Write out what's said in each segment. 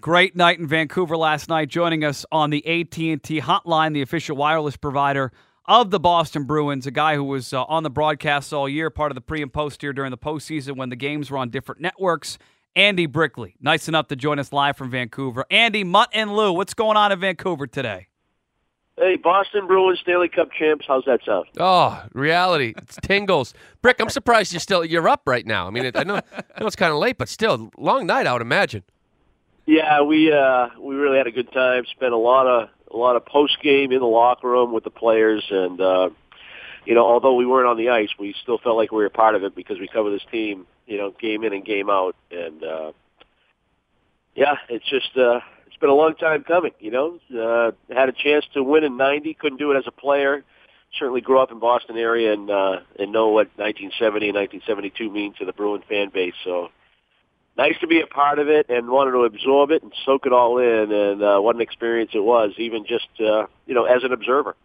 Great night in Vancouver last night. Joining us on the AT&T hotline, the official wireless provider of the Boston Bruins, a guy who was uh, on the broadcast all year, part of the pre and post here during the postseason when the games were on different networks. Andy Brickley, nice enough to join us live from Vancouver. Andy, Mutt, and Lou, what's going on in Vancouver today? Hey, Boston Bruins Stanley Cup champs. How's that sound? Oh, reality. It's tingles. Brick, I'm surprised you're still you're up right now. I mean, it, I know, I know it's kind of late, but still, long night, I would imagine. Yeah, we uh, we really had a good time. Spent a lot of a lot of post game in the locker room with the players, and uh, you know, although we weren't on the ice, we still felt like we were part of it because we cover this team, you know, game in and game out, and uh, yeah, it's just uh, it's been a long time coming. You know, uh, had a chance to win in '90, couldn't do it as a player. Certainly grew up in Boston area and uh, and know what 1970 and 1972 mean to the Bruin fan base. So nice to be a part of it and wanted to absorb it and soak it all in. And uh, what an experience it was, even just uh, you know as an observer.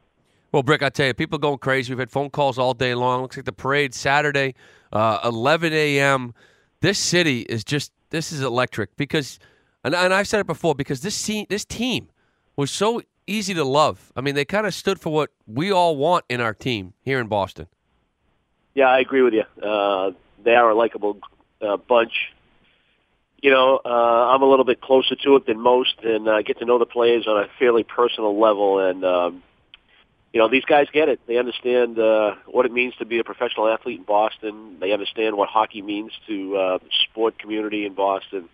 Well, Brick, I tell you, people going crazy. We've had phone calls all day long. Looks like the parade Saturday, uh, 11 a.m. This city is just this is electric because, and, and I've said it before because this team, this team was so easy to love. I mean, they kind of stood for what we all want in our team here in Boston. Yeah, I agree with you. Uh, they are a likable uh, bunch. You know, uh, I'm a little bit closer to it than most, and uh, get to know the players on a fairly personal level. And um, you know, these guys get it. They understand uh, what it means to be a professional athlete in Boston. They understand what hockey means to uh, the sport community in Boston.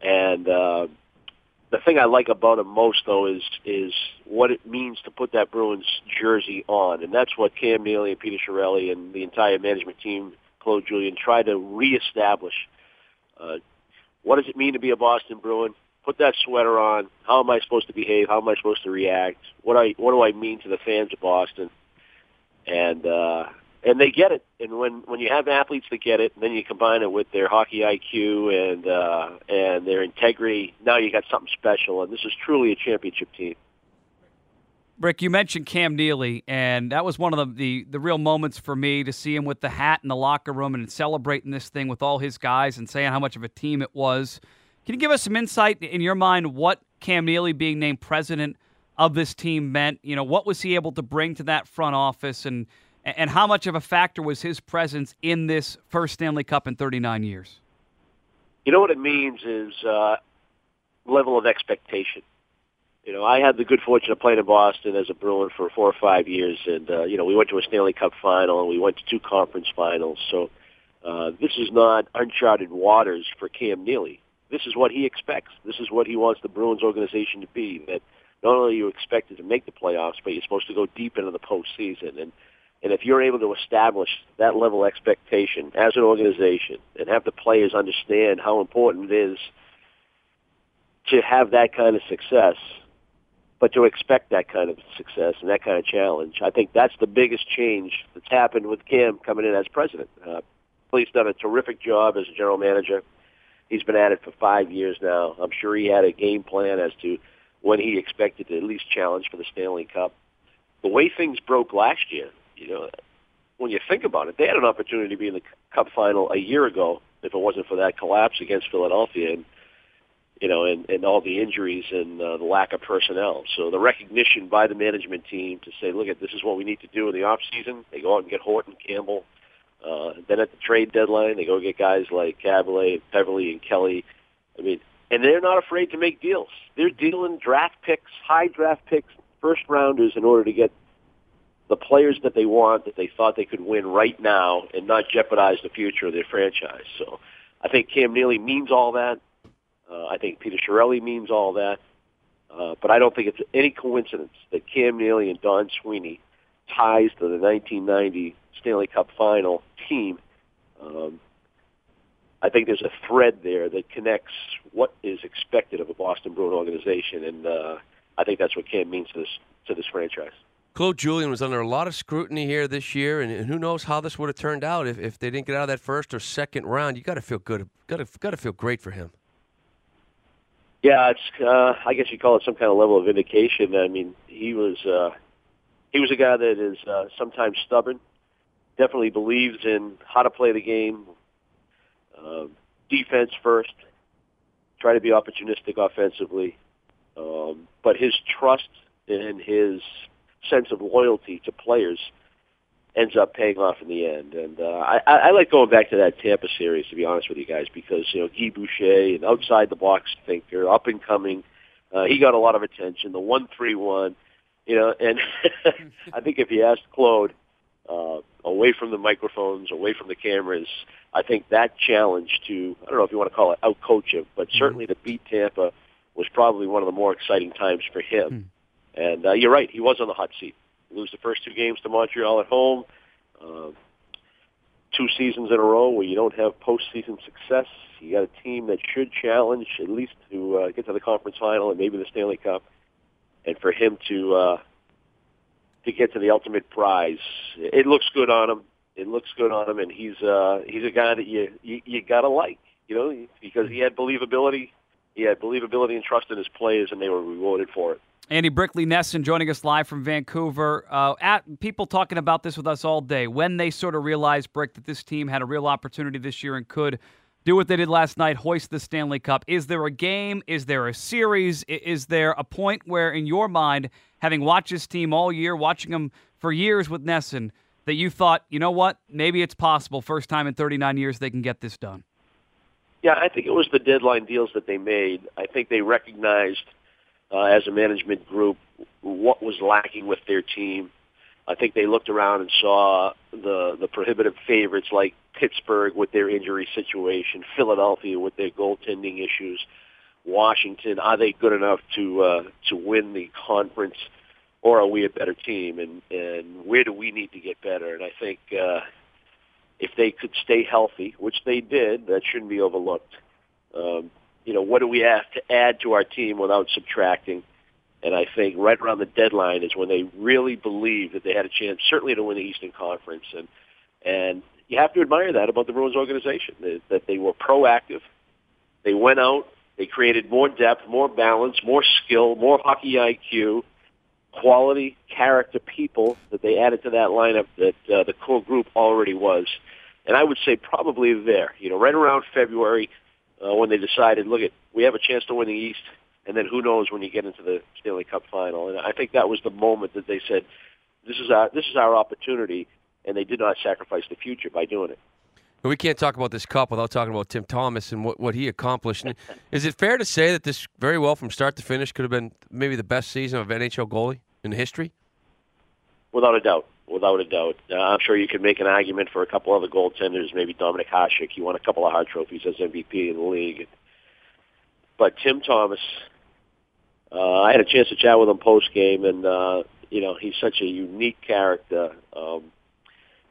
And uh, the thing I like about them most, though, is is what it means to put that Bruins jersey on, and that's what Cam Neely and Peter Chiarelli and the entire management team, Claude Julien, try to reestablish. Uh, what does it mean to be a Boston Bruin? Put that sweater on. How am I supposed to behave? How am I supposed to react? What I what do I mean to the fans of Boston? And uh, and they get it. And when when you have athletes that get it, and then you combine it with their hockey IQ and uh, and their integrity, now you got something special. And this is truly a championship team. Rick, you mentioned Cam Neely, and that was one of the, the, the real moments for me to see him with the hat in the locker room and celebrating this thing with all his guys and saying how much of a team it was. Can you give us some insight in your mind what Cam Neely being named president of this team meant? You know, what was he able to bring to that front office, and and how much of a factor was his presence in this first Stanley Cup in 39 years? You know what it means is uh, level of expectation you know, I had the good fortune of playing in Boston as a Bruin for four or five years, and uh, you know, we went to a Stanley Cup final and we went to two conference finals. So uh, this is not uncharted waters for Cam Neely. This is what he expects. This is what he wants the Bruins organization to be. That not only are you expected to make the playoffs, but you're supposed to go deep into the postseason. And and if you're able to establish that level of expectation as an organization and have the players understand how important it is to have that kind of success, but to expect that kind of success and that kind of challenge, I think that's the biggest change that's happened with Cam coming in as president. Uh, he's done a terrific job as a general manager. He's been at it for five years now. I'm sure he had a game plan as to when he expected to at least challenge for the Stanley Cup. The way things broke last year, you know, when you think about it, they had an opportunity to be in the Cup final a year ago if it wasn't for that collapse against Philadelphia. And you know, and, and all the injuries and uh, the lack of personnel. So the recognition by the management team to say, look, at this is what we need to do in the off season. They go out and get Horton, Campbell. Uh, then at the trade deadline, they go get guys like Kaberle, Peverley, and Kelly. I mean, and they're not afraid to make deals. They're dealing draft picks, high draft picks, first rounders in order to get the players that they want that they thought they could win right now and not jeopardize the future of their franchise. So I think Cam Neely means all that. Uh, I think Peter Chiarelli means all that. Uh, but I don't think it's any coincidence that Cam Neely and Don Sweeney ties to the 1990 Stanley Cup final team. Um, I think there's a thread there that connects what is expected of a Boston Bruin organization, and uh, I think that's what Cam means to this to this franchise. Claude Julien was under a lot of scrutiny here this year, and, and who knows how this would have turned out if, if they didn't get out of that first or second round. You got to feel good, got to got to feel great for him. Yeah, it's uh, I guess you call it some kind of level of vindication. I mean, he was uh, he was a guy that is uh, sometimes stubborn. Definitely believes in how to play the game, uh, defense first, try to be opportunistic offensively, um, but his trust and his sense of loyalty to players ends up paying off in the end. And uh, I, I like going back to that Tampa series, to be honest with you guys, because you know Guy Boucher, an outside the box thinker, up and coming, uh, he got a lot of attention. The one three one, you know, and I think if you asked Claude, uh, away from the microphones, away from the cameras, I think that challenge to I don't know if you want to call it outcoach him, but certainly to beat Tampa was probably one of the more exciting times for him. And uh, you're right, he was on the hot seat lose the first two games to Montreal at home. Uh, two seasons in a row where you don't have postseason success. You got a team that should challenge at least to uh, get to the conference final and maybe the Stanley Cup. And for him to uh, to get to the ultimate prize, it looks good on him. It looks good on him, and he's uh, he's a guy that you you, you gotta like, you know, because he had believability. He had believability and trust in his players, and they were rewarded for it. Andy Brickley NESN joining us live from Vancouver. Uh, at people talking about this with us all day. When they sort of realized, Brick, that this team had a real opportunity this year and could do what they did last night, hoist the Stanley Cup. Is there a game? Is there a series? Is there a point where, in your mind, having watched this team all year, watching them for years with NESN, that you thought, you know what, maybe it's possible, first time in 39 years they can get this done? Yeah, I think it was the deadline deals that they made. I think they recognized uh, as a management group what was lacking with their team. I think they looked around and saw the the prohibitive favorites like Pittsburgh with their injury situation, Philadelphia with their goaltending issues, Washington. Are they good enough to uh, to win the conference, or are we a better team? And and where do we need to get better? And I think uh, if they could stay healthy, which they did, that shouldn't be overlooked. Um, you know, what do we have to add to our team without subtracting? And I think right around the deadline is when they really believed that they had a chance, certainly to win the Eastern Conference. And and you have to admire that about the Bruins organization, that, that they were proactive. They went out, they created more depth, more balance, more skill, more hockey IQ, quality, character people that they added to that lineup that uh, the core group already was. And I would say probably there, you know, right around February, uh, when they decided, look, at we have a chance to win the East, and then who knows when you get into the Stanley Cup final. And I think that was the moment that they said, this is our this is our opportunity, and they did not sacrifice the future by doing it. We can't talk about this cup without talking about Tim Thomas and what, what he accomplished. is it fair to say that this very well from start to finish could have been maybe the best season of NHL goalie in history? Without a doubt without a doubt. Uh, I'm sure you could make an argument for a couple other goaltenders, maybe Dominik Hasek. He won a couple of Hart trophies as MVP in the league. But Tim Thomas, uh, I had a chance to chat with him post game, and uh, you know he's such a unique character. Um,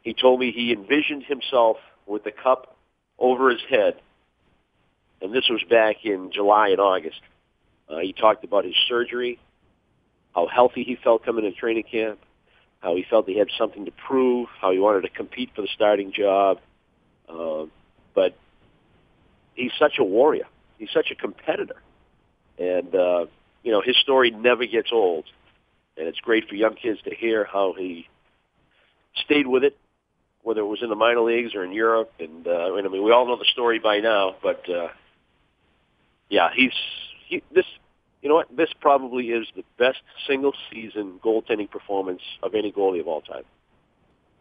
he told me he envisioned himself with the cup over his head, and this was back in July and August. Uh, he talked about his surgery, how healthy he felt coming into training camp, how he felt he had something to prove, how he wanted to compete for the starting job. Uh, but he's such a warrior. He's such a competitor. And, uh, you know, his story never gets old. And it's great for young kids to hear how he stayed with it, whether it was in the minor leagues or in Europe. And, uh, I mean, we all know the story by now, but, uh, yeah, he's, he, this, you know what? This probably is the best single season goaltending performance of any goalie of all time.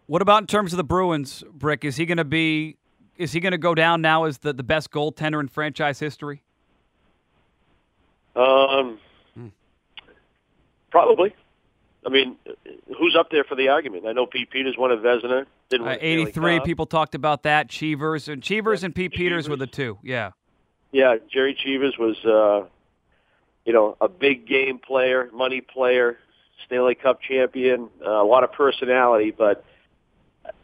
What about in terms of the Bruins, Brick? Is he going to be? Is he going to go down now as the, the best goaltender in franchise history? Um, hmm. probably. I mean, who's up there for the argument? I know Pete Peeters won a Vezina. Didn't uh, Eighty-three people talked about that. Cheevers and Cheevers yeah, and Pete Peeters were the two. Yeah. Yeah, Jerry Cheevers was uh, you know, a big game player, money player, Stanley Cup champion, uh, a lot of personality, but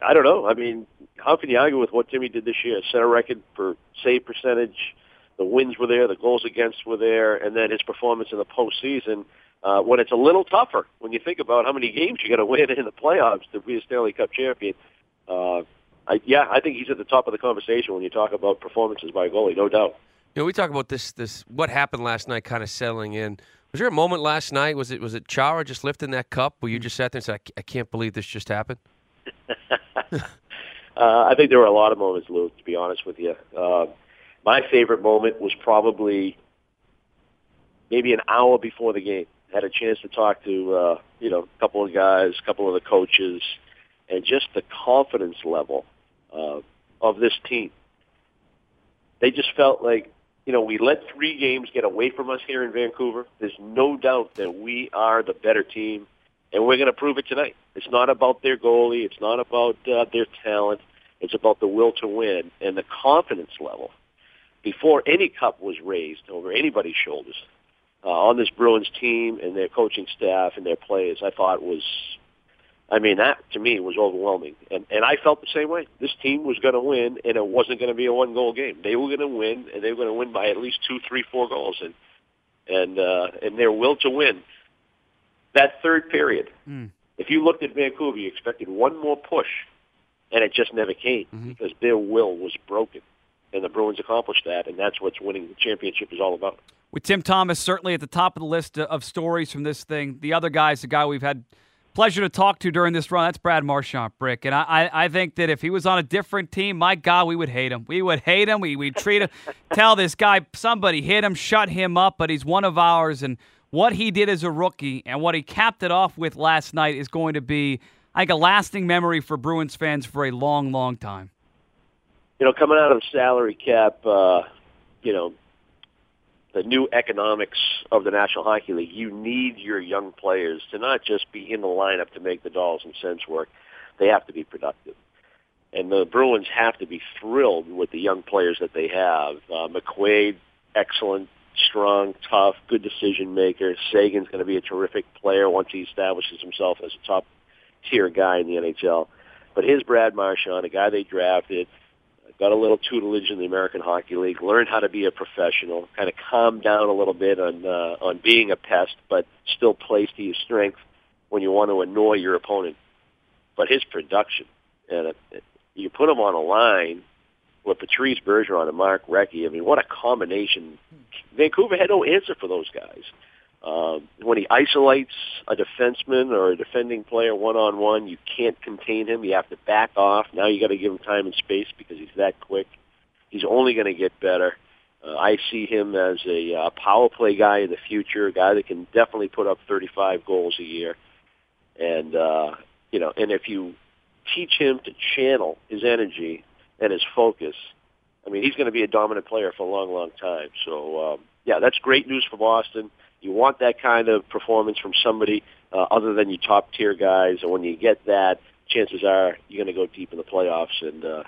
I don't know. I mean, how can you argue with what Timmy did this year? Set a record for save percentage. The wins were there, the goals against were there, and then his performance in the postseason. Uh, when it's a little tougher, when you think about how many games you got to win in the playoffs to be a Stanley Cup champion, uh, I, yeah, I think he's at the top of the conversation when you talk about performances by a goalie, no doubt. You know, we talk about this this what happened last night kind of settling in. Was there a moment last night? Was it was it Chara just lifting that cup where you just sat there and said, "I can't believe this just happened"? uh, I think there were a lot of moments, Luke. To be honest with you, uh, My favorite moment was probably maybe an hour before the game. Had a chance to talk to uh, you know a couple of guys, a couple of the coaches, and just the confidence level uh, of this team. They just felt like you know we let three games get away from us here in Vancouver. There's no doubt that we are the better team, and we're going to prove it tonight. It's not about their goalie. It's not about uh, their talent. It's about the will to win and the confidence level. Before any cup was raised over anybody's shoulders, uh, on this Bruins team and their coaching staff and their players, I thought was, I mean, that to me was overwhelming. And, and I felt the same way. This team was going to win, and it wasn't going to be a one-goal game. They were going to win, and they were going to win by at least two, three, four goals. And and uh, and their will to win. That third period, mm. if you looked at Vancouver, you expected one more push, and it just never came mm-hmm. because their will was broken and the Bruins accomplished that, and that's what winning the championship is all about. With Tim Thomas certainly at the top of the list of stories from this thing, the other guy's the guy we've had pleasure to talk to during this run. That's Brad Marchand, Brick, and I, I, think that if he was on a different team, my God, we would hate him. We would hate him. We we treat him, tell this guy somebody hit him, shut him up, but he's one of ours, and what he did as a rookie and what he capped it off with last night is going to be, I think, a lasting memory for Bruins fans for a long, long time you know, coming out of the salary cap, uh, you know, the new economics of the National Hockey League, you need your young players to not just be in the lineup to make the dollars and cents work. They have to be productive. And the Bruins have to be thrilled with the young players that they have. Uh, McQuaid, excellent, strong, tough, good decision maker. Seguin's going to be a terrific player once he establishes himself as a top tier guy in the NHL. But his Brad Marchand, a guy they drafted, got a little tutelage in the American Hockey League, learned how to be a professional, kind of calmed down a little bit on uh, on being a pest, but still plays to your strength when you want to annoy your opponent. But his production, and it, you put him on a line with Patrice Bergeron and Mark Recchi. I mean, what a combination! Vancouver had no answer for those guys. Um, when he isolates a defenseman or a defending player one on one, you can't contain him. You have to back off. Now you got to give him time and space because he's that quick. He's only going to get better. Uh, I see him as a uh, power play guy in the future, a guy that can definitely put up 35 goals a year. And uh, you know, and if you teach him to channel his energy and his focus, I mean, he's going to be a dominant player for a long, long time. So, um, yeah, that's great news for Boston. You want that kind of performance from somebody uh, other than your top tier guys, and when you get that, chances are you're going to go deep in the playoffs. And uh,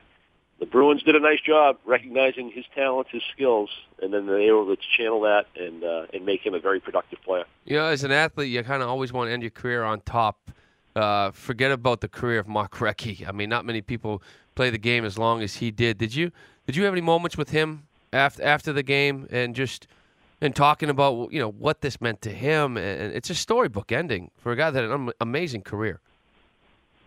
the Bruins did a nice job recognizing his talents, his skills, and then they were able to channel that and uh, and make him a very productive player. You know, as an athlete, you kind of always want to end your career on top. Uh, forget about the career of Mark Recchi. I mean, not many people play the game as long as he did. Did you? Did you have any moments with him after after the game and just? And talking about you know what this meant to him. And it's a storybook ending for a guy that had an amazing career.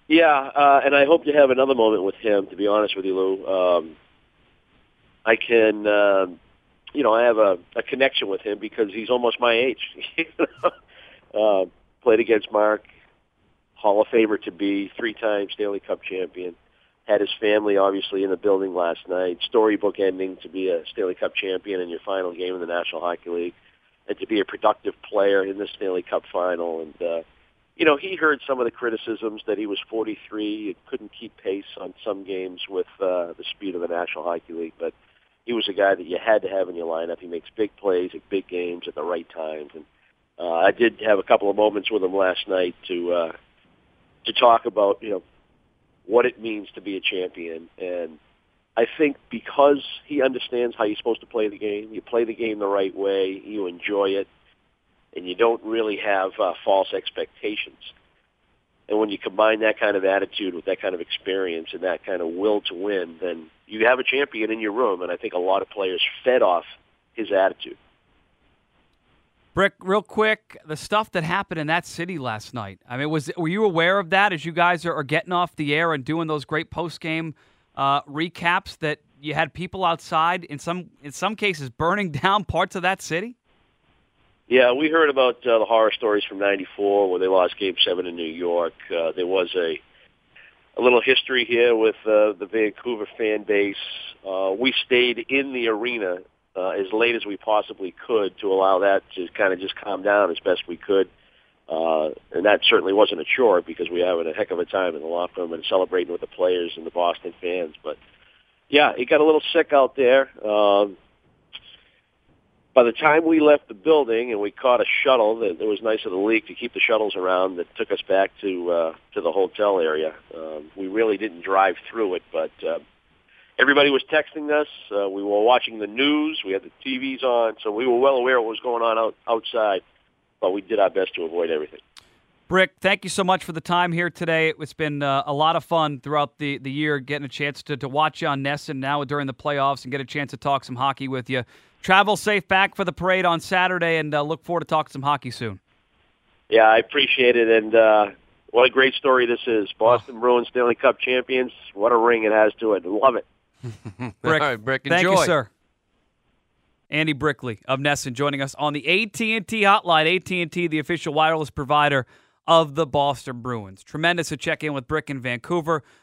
Yeah, uh, and I hope to have another moment with him. To be honest with you, Lou, um, I can, uh, you know, I have a, a connection with him because he's almost my age. uh, played against Mark, Hall of Famer to be, three times Stanley Cup champion had his family obviously in the building last night. Storybook ending to be a Stanley Cup champion in your final game in the National Hockey League, and to be a productive player in the Stanley Cup final. And uh, you know, he heard some of the criticisms that he was 43 and couldn't keep pace on some games with uh, the speed of the National Hockey League, but he was a guy that you had to have in your lineup. He makes big plays at big games at the right times, and uh, I did have a couple of moments with him last night to uh, to talk about you know what it means to be a champion. And I think because he understands how you're supposed to play the game, you play the game the right way, you enjoy it, and you don't really have uh, false expectations. And when you combine that kind of attitude with that kind of experience and that kind of will to win, then you have a champion in your room. And I think a lot of players fed off his attitude. Brick, real quick, the stuff that happened in that city last night. I mean, was were you aware of that as you guys are, are getting off the air and doing those great post game uh, recaps? That you had people outside in some in some cases burning down parts of that city. Yeah, we heard about uh, the horror stories from '94 where they lost Game Seven in New York. Uh, there was a a little history here with uh, the Vancouver fan base. Uh, we stayed in the arena uh, as late as we possibly could to allow that to kind of just calm down as best we could. Uh, and that certainly wasn't a chore because we having a heck of a time in the locker room and celebrating with the players and the Boston fans. But yeah, it got a little sick out there. Um, by the time we left the building and we caught a shuttle, that it was nice of the league to keep the shuttles around that took us back to uh, to the hotel area. Um, we really didn't drive through it, but uh, everybody was texting us. Uh, we were watching the news. We had the TVs on, so we were well aware of what was going on out, outside. But we did our best to avoid everything. Brick, thank you so much for the time here today. It's been uh, a lot of fun throughout the, the year getting a chance to, to watch you on NESN now during the playoffs and get a chance to talk some hockey with you. Travel safe back for the parade on Saturday and uh, look forward to talking some hockey soon. Yeah, I appreciate it. And uh, what a great story this is. Boston oh. Bruins Stanley Cup champions. What a ring it has to it. Love it. Brick, All right, Brick, thank enjoy. you, sir. Andy Brickley of NESN joining us on the AT&T hotline. AT&T, the official wireless provider of the Boston Bruins. Tremendous to check in with Brick in Vancouver.